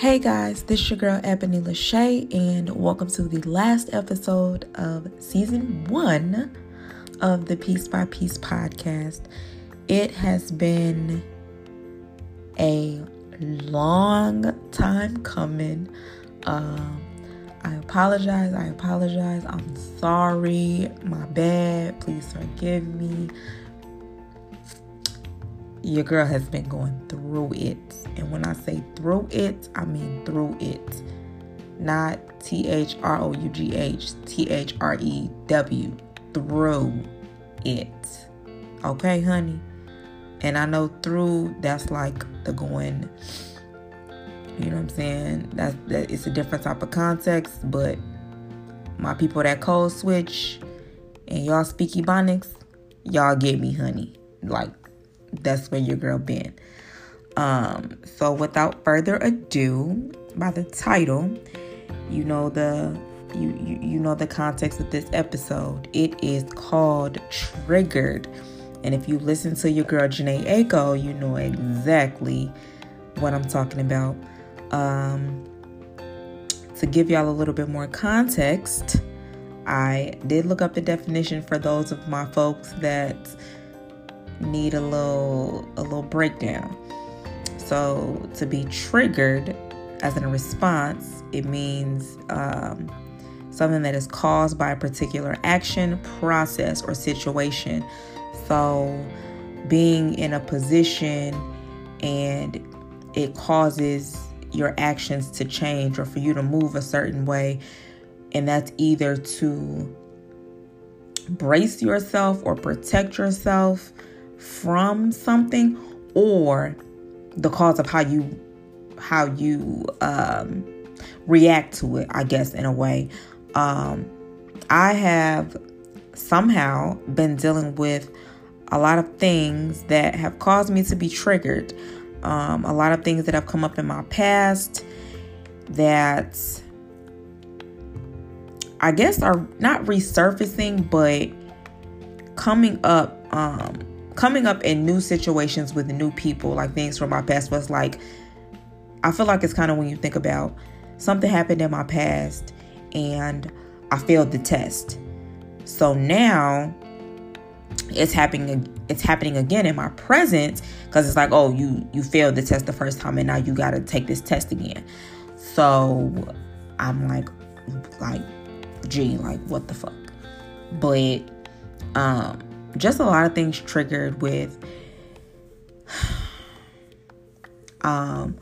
Hey guys, this is your girl Ebony Lachey, and welcome to the last episode of season one of the Piece by Piece podcast. It has been a long time coming. Um, I apologize. I apologize. I'm sorry. My bad. Please forgive me. Your girl has been going through it. And when I say through it, I mean through it. Not T H R O U G H, T H R E W. Through it. Okay, honey? And I know through, that's like the going you know what I'm saying? That's that it's a different type of context, but my people that code switch and y'all speak Ebonics, y'all get me, honey. Like that's where your girl been. Um, so without further ado, by the title, you know the you, you you know the context of this episode. It is called Triggered. And if you listen to your girl Jhené Aiko, you know exactly what I'm talking about. Um, to give y'all a little bit more context, I did look up the definition for those of my folks that need a little a little breakdown. So to be triggered as in a response, it means um, something that is caused by a particular action, process, or situation. So being in a position and it causes your actions to change or for you to move a certain way. And that's either to brace yourself or protect yourself from something or the cause of how you how you um, react to it i guess in a way. Um, i have somehow been dealing with a lot of things that have caused me to be triggered. Um, a lot of things that have come up in my past that I guess are not resurfacing, but coming up, um, coming up in new situations with new people, like things from my past was like, I feel like it's kind of when you think about something happened in my past and I failed the test. So now it's happening it's happening again in my present because it's like oh you you failed the test the first time and now you got to take this test again so i'm like like gee like what the fuck but um just a lot of things triggered with um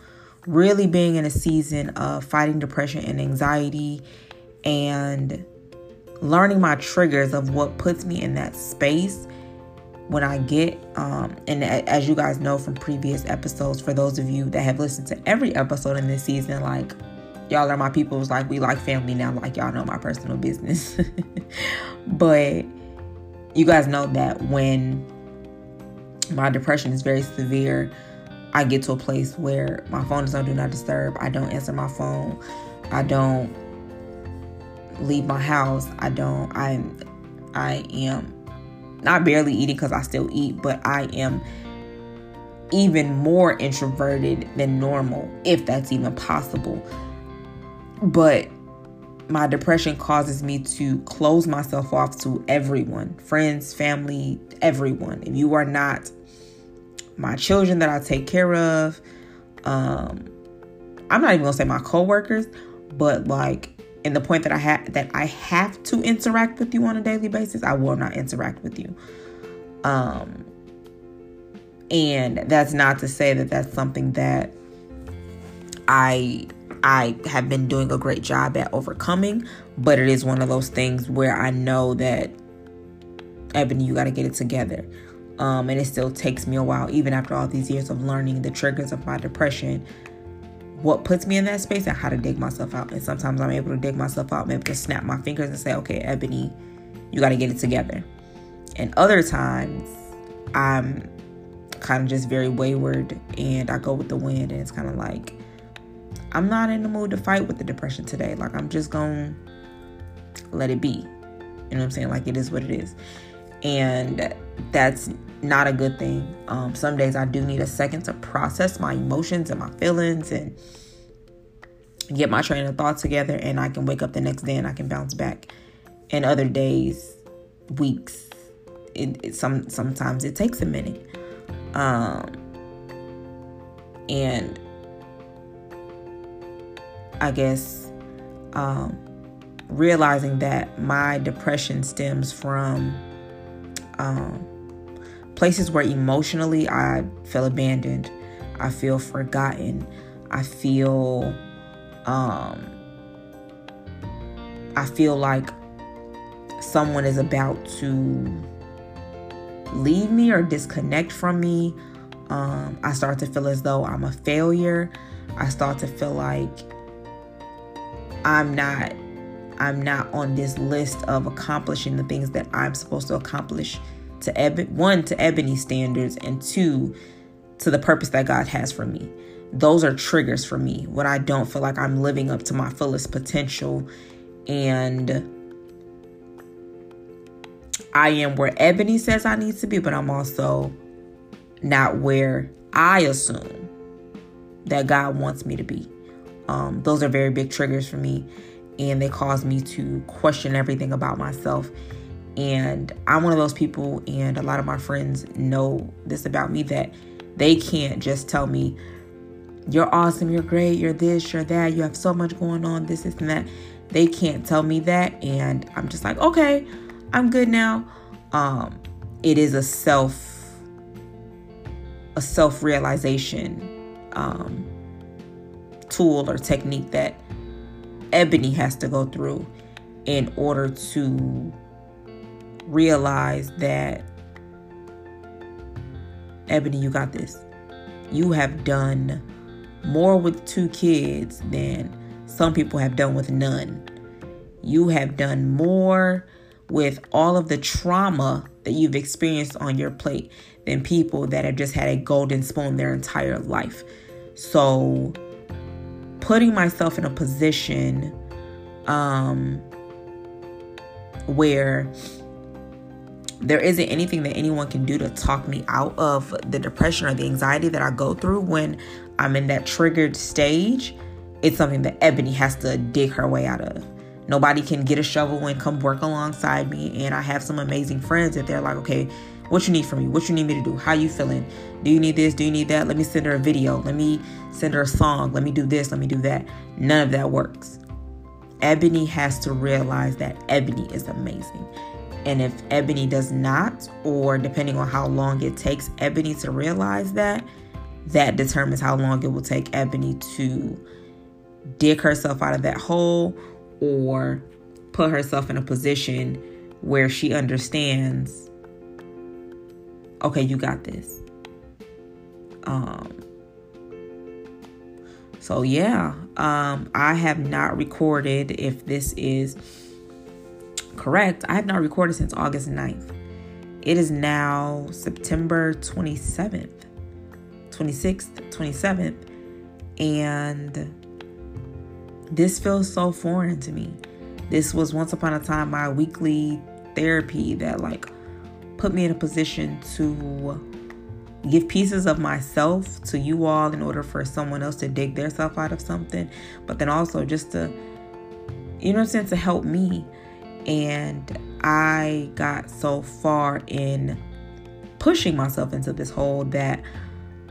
really being in a season of fighting depression and anxiety and learning my triggers of what puts me in that space when I get, um, and as you guys know from previous episodes, for those of you that have listened to every episode in this season, like y'all are my peoples, like we like family now, like y'all know my personal business. but you guys know that when my depression is very severe, I get to a place where my phone is on do not disturb. I don't answer my phone. I don't leave my house. I don't. I'm. I am not barely eating because I still eat, but I am even more introverted than normal, if that's even possible. But my depression causes me to close myself off to everyone friends, family, everyone. If you are not my children that I take care of, um, I'm not even gonna say my coworkers, but like in the point that I have that I have to interact with you on a daily basis, I will not interact with you. Um and that's not to say that that's something that I I have been doing a great job at overcoming, but it is one of those things where I know that Ebony, you got to get it together. Um, and it still takes me a while, even after all these years of learning the triggers of my depression, what puts me in that space and how to dig myself out. And sometimes I'm able to dig myself out, I'm able to snap my fingers and say, okay, Ebony, you got to get it together. And other times, I'm kind of just very wayward and I go with the wind, and it's kind of like, I'm not in the mood to fight with the depression today. Like, I'm just going to let it be. You know what I'm saying? Like, it is what it is. And that's not a good thing. Um, some days I do need a second to process my emotions and my feelings and get my train of thought together and I can wake up the next day and I can bounce back. And other days, weeks, it, it some sometimes it takes a minute. Um and I guess um realizing that my depression stems from um places where emotionally I feel abandoned, I feel forgotten, I feel um I feel like someone is about to leave me or disconnect from me. Um, I start to feel as though I'm a failure. I start to feel like I'm not I'm not on this list of accomplishing the things that I'm supposed to accomplish to Eb- one to Ebony standards and two to the purpose that God has for me. Those are triggers for me when I don't feel like I'm living up to my fullest potential and I am where Ebony says I need to be, but I'm also not where I assume that God wants me to be. Um, those are very big triggers for me, and they cause me to question everything about myself. And I'm one of those people, and a lot of my friends know this about me that they can't just tell me, You're awesome, you're great, you're this, you're that, you have so much going on, this, this, and that. They can't tell me that, and I'm just like, Okay, I'm good now. Um, it is a self a self realization um, tool or technique that Ebony has to go through in order to realize that Ebony, you got this. You have done more with two kids than some people have done with none. You have done more with all of the trauma that you've experienced on your plate than people that have just had a golden spoon their entire life. So, putting myself in a position um, where there isn't anything that anyone can do to talk me out of the depression or the anxiety that I go through when I'm in that triggered stage, it's something that Ebony has to dig her way out of. Nobody can get a shovel and come work alongside me. And I have some amazing friends that they're like, okay, what you need from me? What you need me to do? How you feeling? Do you need this? Do you need that? Let me send her a video. Let me send her a song. Let me do this. Let me do that. None of that works. Ebony has to realize that Ebony is amazing. And if Ebony does not, or depending on how long it takes Ebony to realize that, that determines how long it will take Ebony to dig herself out of that hole or put herself in a position where she understands okay you got this um so yeah um i have not recorded if this is correct i have not recorded since august 9th it is now september 27th 26th 27th and this feels so foreign to me. This was once upon a time my weekly therapy that like put me in a position to give pieces of myself to you all in order for someone else to dig their self out of something, but then also just to you know, sense to help me. And I got so far in pushing myself into this hole that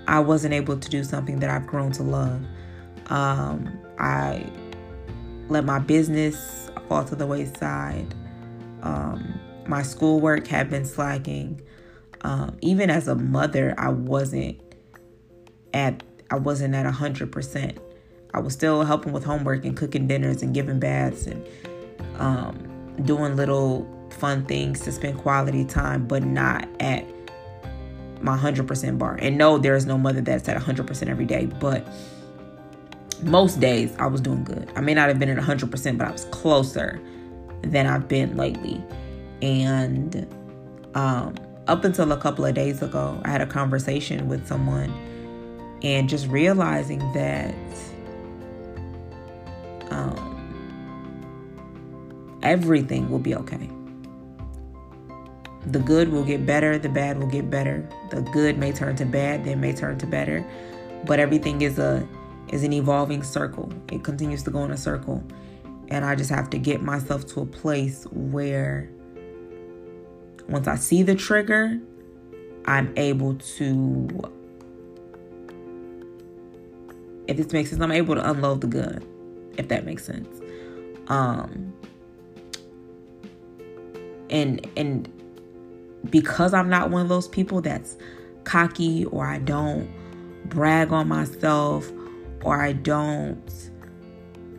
I wasn't able to do something that I've grown to love. Um, I let my business fall to the wayside. Um, my schoolwork had been slacking. Um, even as a mother, I wasn't at I wasn't at hundred percent. I was still helping with homework and cooking dinners and giving baths and um, doing little fun things to spend quality time, but not at my 100% bar. And no, there is no mother that's at 100% every day, but most days I was doing good. I may not have been at 100%, but I was closer than I've been lately. And um, up until a couple of days ago, I had a conversation with someone and just realizing that um, everything will be okay. The good will get better, the bad will get better. The good may turn to bad, then may turn to better. But everything is a is an evolving circle. It continues to go in a circle. And I just have to get myself to a place where once I see the trigger, I'm able to, if this makes sense, I'm able to unload the gun, if that makes sense. Um, and and because I'm not one of those people that's cocky or I don't brag on myself or I don't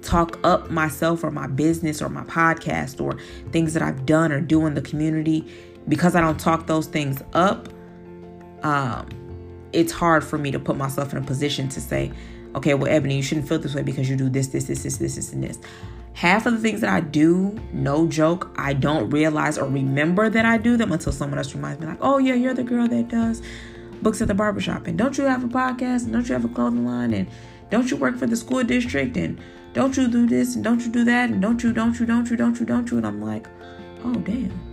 talk up myself or my business or my podcast or things that I've done or do in the community because I don't talk those things up um it's hard for me to put myself in a position to say okay well Ebony you shouldn't feel this way because you do this this this this this this and this. Half of the things that I do no joke I don't realize or remember that I do them until someone else reminds me like oh yeah you're the girl that does books at the barbershop and don't you have a podcast? And don't you have a clothing line? and don't you work for the school district? and don't you do this and don't you do that? and don't you don't you don't you don't you don't you? And I'm like oh damn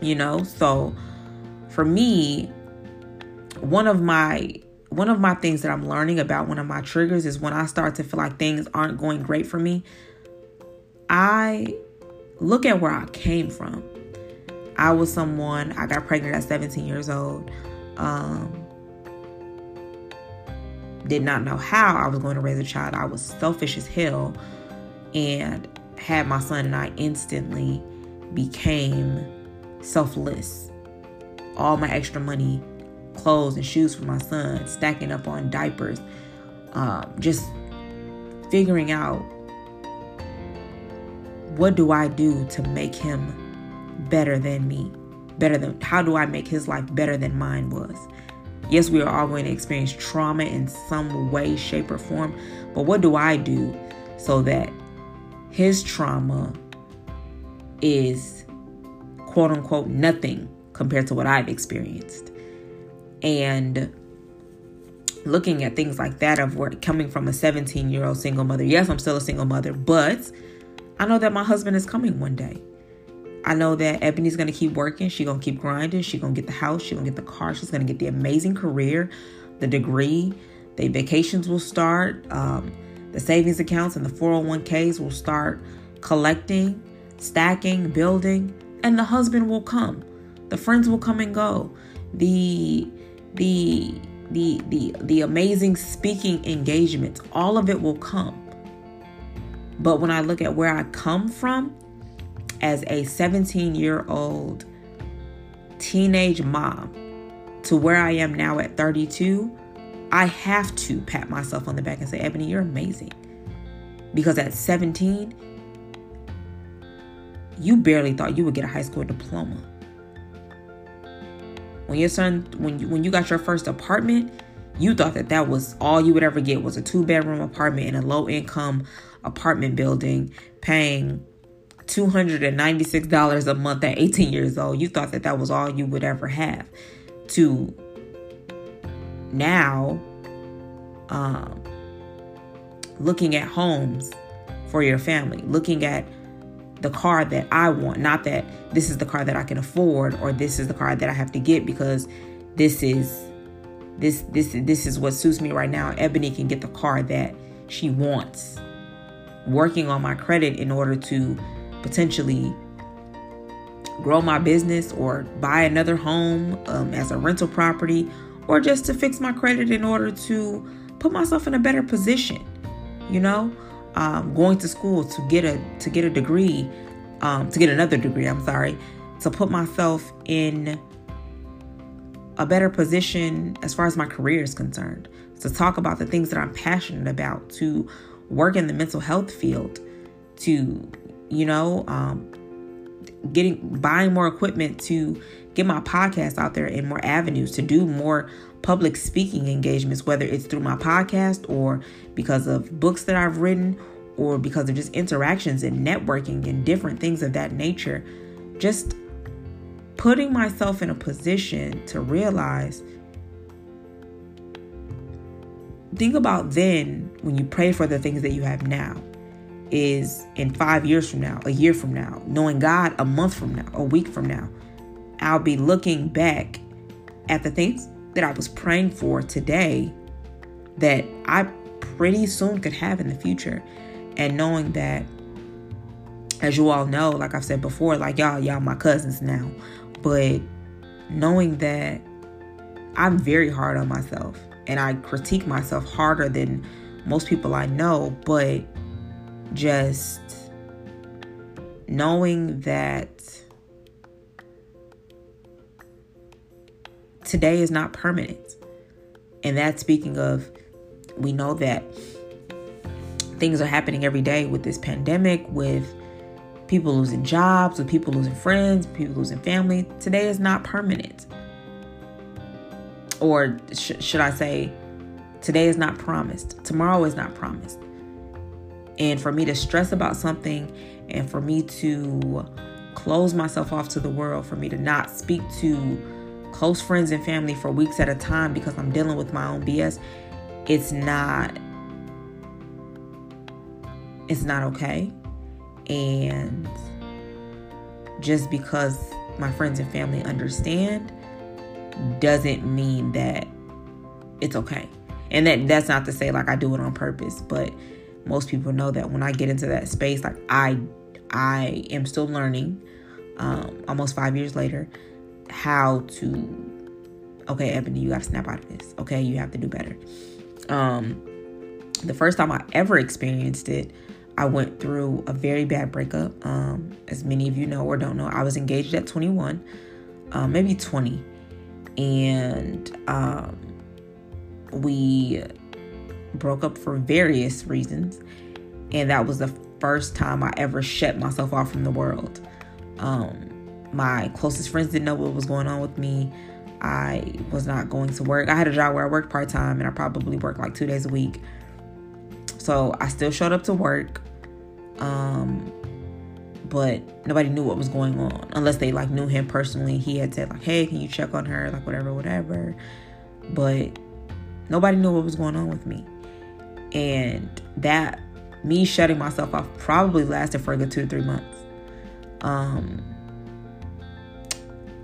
you know so for me one of my one of my things that I'm learning about one of my triggers is when I start to feel like things aren't going great for me I look at where I came from I was someone I got pregnant at 17 years old um did not know how I was going to raise a child. I was selfish as hell and had my son and I instantly became selfless. All my extra money, clothes and shoes for my son, stacking up on diapers, um, just figuring out what do I do to make him better than me? Better than how do I make his life better than mine was? Yes, we are all going to experience trauma in some way, shape, or form. But what do I do so that his trauma is quote unquote nothing compared to what I've experienced? And looking at things like that of where coming from a 17 year old single mother. Yes, I'm still a single mother, but I know that my husband is coming one day. I know that Ebony's gonna keep working. She gonna keep grinding. She gonna get the house. She gonna get the car. She's gonna get the amazing career, the degree. The vacations will start. Um, the savings accounts and the 401ks will start collecting, stacking, building, and the husband will come. The friends will come and go. The the the the the amazing speaking engagements, all of it will come. But when I look at where I come from, as a 17 year old teenage mom to where I am now at 32, I have to pat myself on the back and say, Ebony, you're amazing. Because at 17, you barely thought you would get a high school diploma. When your son, when you, when you got your first apartment, you thought that that was all you would ever get was a two bedroom apartment in a low income apartment building, paying $296 a month at 18 years old, you thought that that was all you would ever have. To now, um, looking at homes for your family, looking at the car that I want, not that this is the car that I can afford or this is the car that I have to get because this is this this this is what suits me right now. Ebony can get the car that she wants. Working on my credit in order to potentially grow my business or buy another home um, as a rental property or just to fix my credit in order to put myself in a better position you know um, going to school to get a to get a degree um, to get another degree i'm sorry to put myself in a better position as far as my career is concerned. To talk about the things that i'm passionate about to work in the mental health field to you know, um, getting buying more equipment to get my podcast out there in more avenues to do more public speaking engagements, whether it's through my podcast or because of books that I've written or because of just interactions and networking and different things of that nature. Just putting myself in a position to realize think about then when you pray for the things that you have now is in five years from now, a year from now, knowing God a month from now, a week from now, I'll be looking back at the things that I was praying for today that I pretty soon could have in the future. And knowing that, as you all know, like I've said before, like y'all, y'all my cousins now, but knowing that I'm very hard on myself and I critique myself harder than most people I know, but just knowing that today is not permanent. And that speaking of, we know that things are happening every day with this pandemic, with people losing jobs, with people losing friends, people losing family. Today is not permanent. Or sh- should I say, today is not promised. Tomorrow is not promised. And for me to stress about something and for me to close myself off to the world, for me to not speak to close friends and family for weeks at a time because I'm dealing with my own BS, it's not it's not okay. And just because my friends and family understand doesn't mean that it's okay. And that that's not to say like I do it on purpose, but most people know that when I get into that space, like I I am still learning, um, almost five years later, how to okay, Ebony, you gotta snap out of this. Okay, you have to do better. Um the first time I ever experienced it, I went through a very bad breakup. Um, as many of you know or don't know, I was engaged at 21, um, maybe 20, and um, we broke up for various reasons. And that was the first time I ever shut myself off from the world. Um, my closest friends didn't know what was going on with me. I was not going to work. I had a job where I worked part time and I probably worked like two days a week. So I still showed up to work. Um, but nobody knew what was going on unless they like knew him personally. He had said like, "Hey, can you check on her?" like whatever, whatever. But nobody knew what was going on with me. And that me shutting myself off probably lasted for a good 2 to 3 months. Um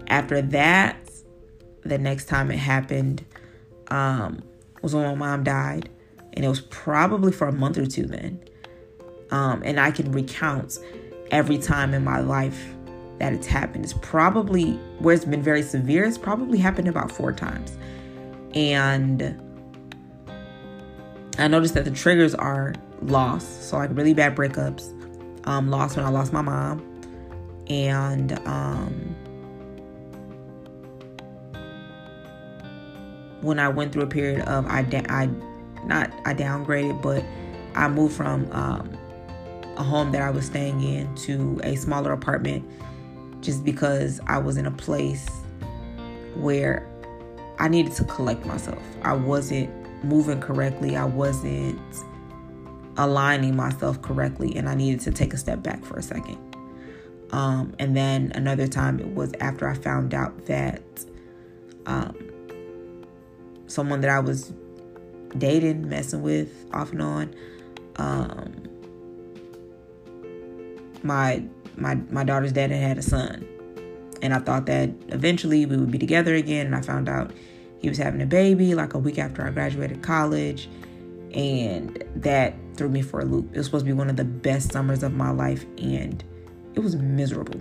after that, the next time it happened um was when my mom died and it was probably for a month or two then. Um, and I can recount every time in my life that it's happened. It's probably where it's been very severe, it's probably happened about four times. And I noticed that the triggers are loss, so like really bad breakups, um, lost when I lost my mom, and um, when I went through a period of I, da- I not I downgraded, but I moved from um, a home that I was staying in to a smaller apartment just because I was in a place where I needed to collect myself. I wasn't moving correctly. I wasn't aligning myself correctly and I needed to take a step back for a second. Um, and then another time it was after I found out that um, someone that I was dating, messing with off and on, um, my my my daughter's dad had had a son, and I thought that eventually we would be together again. And I found out he was having a baby like a week after I graduated college, and that threw me for a loop. It was supposed to be one of the best summers of my life, and it was miserable.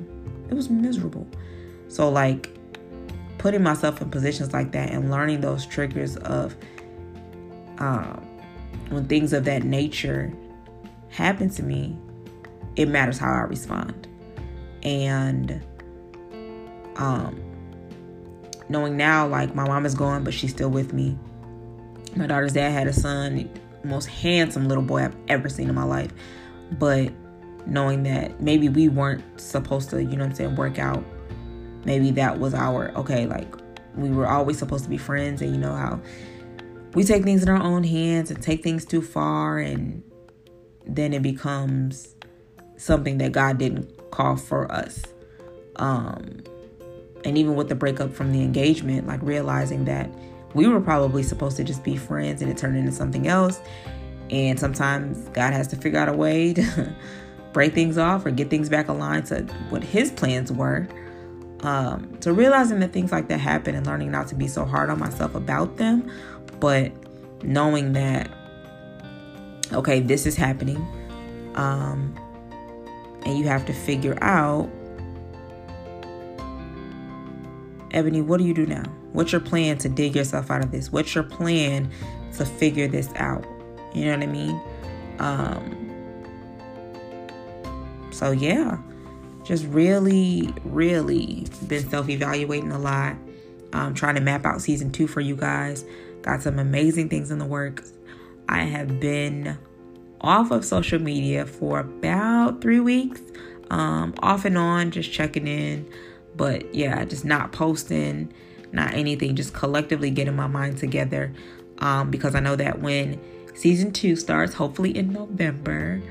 It was miserable. So like putting myself in positions like that and learning those triggers of um, when things of that nature happen to me, it matters how I respond. And um, knowing now, like my mom is gone, but she's still with me. My daughter's dad had a son, most handsome little boy I've ever seen in my life. But knowing that maybe we weren't supposed to, you know what I'm saying, work out. Maybe that was our, okay, like we were always supposed to be friends, and you know how we take things in our own hands and take things too far, and then it becomes something that God didn't call for us. Um, and even with the breakup from the engagement, like realizing that we were probably supposed to just be friends and it turned into something else. And sometimes God has to figure out a way to break things off or get things back aligned to what His plans were. Um, so realizing that things like that happen and learning not to be so hard on myself about them, but knowing that okay, this is happening. Um, and you have to figure out Ebony, what do you do now? What's your plan to dig yourself out of this? What's your plan to figure this out? You know what I mean? Um, so yeah, just really, really been self-evaluating a lot. Um, trying to map out season two for you guys. Got some amazing things in the works. I have been off of social media for about three weeks, um, off and on, just checking in. But yeah, just not posting, not anything, just collectively getting my mind together. Um, because I know that when season two starts, hopefully in November,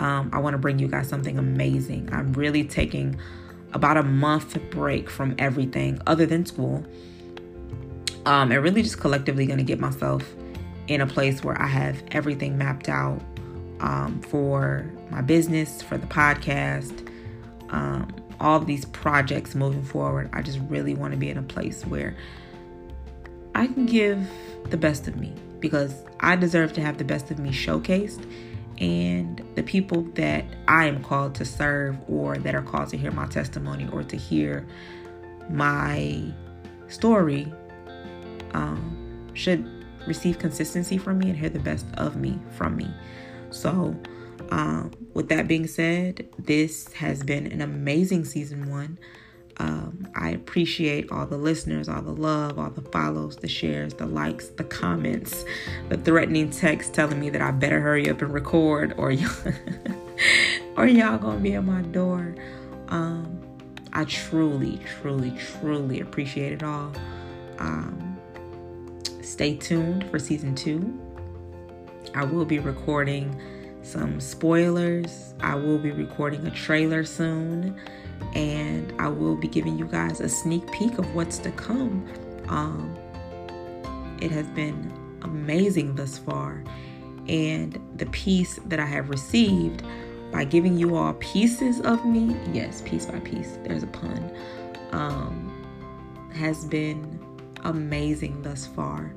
um, I want to bring you guys something amazing. I'm really taking about a month break from everything other than school. Um, and really just collectively going to get myself in a place where I have everything mapped out um, for my business, for the podcast, um, all these projects moving forward. I just really want to be in a place where I can give the best of me because I deserve to have the best of me showcased. And the people that I am called to serve or that are called to hear my testimony or to hear my story um, should receive consistency from me and hear the best of me from me. So, um, with that being said, this has been an amazing season one. Um, I appreciate all the listeners, all the love, all the follows, the shares, the likes, the comments, the threatening text telling me that I better hurry up and record or y'all, or y'all gonna be at my door. Um, I truly, truly, truly appreciate it all. Um, stay tuned for season two. I will be recording some spoilers. I will be recording a trailer soon, and I will be giving you guys a sneak peek of what's to come. Um, it has been amazing thus far, and the piece that I have received by giving you all pieces of me, yes, piece by piece, there's a pun, um, has been amazing thus far,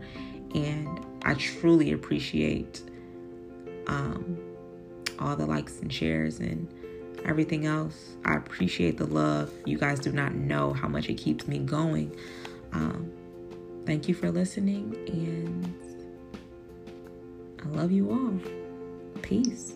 and I truly appreciate um, all the likes and shares and everything else. I appreciate the love. You guys do not know how much it keeps me going. Um, thank you for listening, and I love you all. Peace.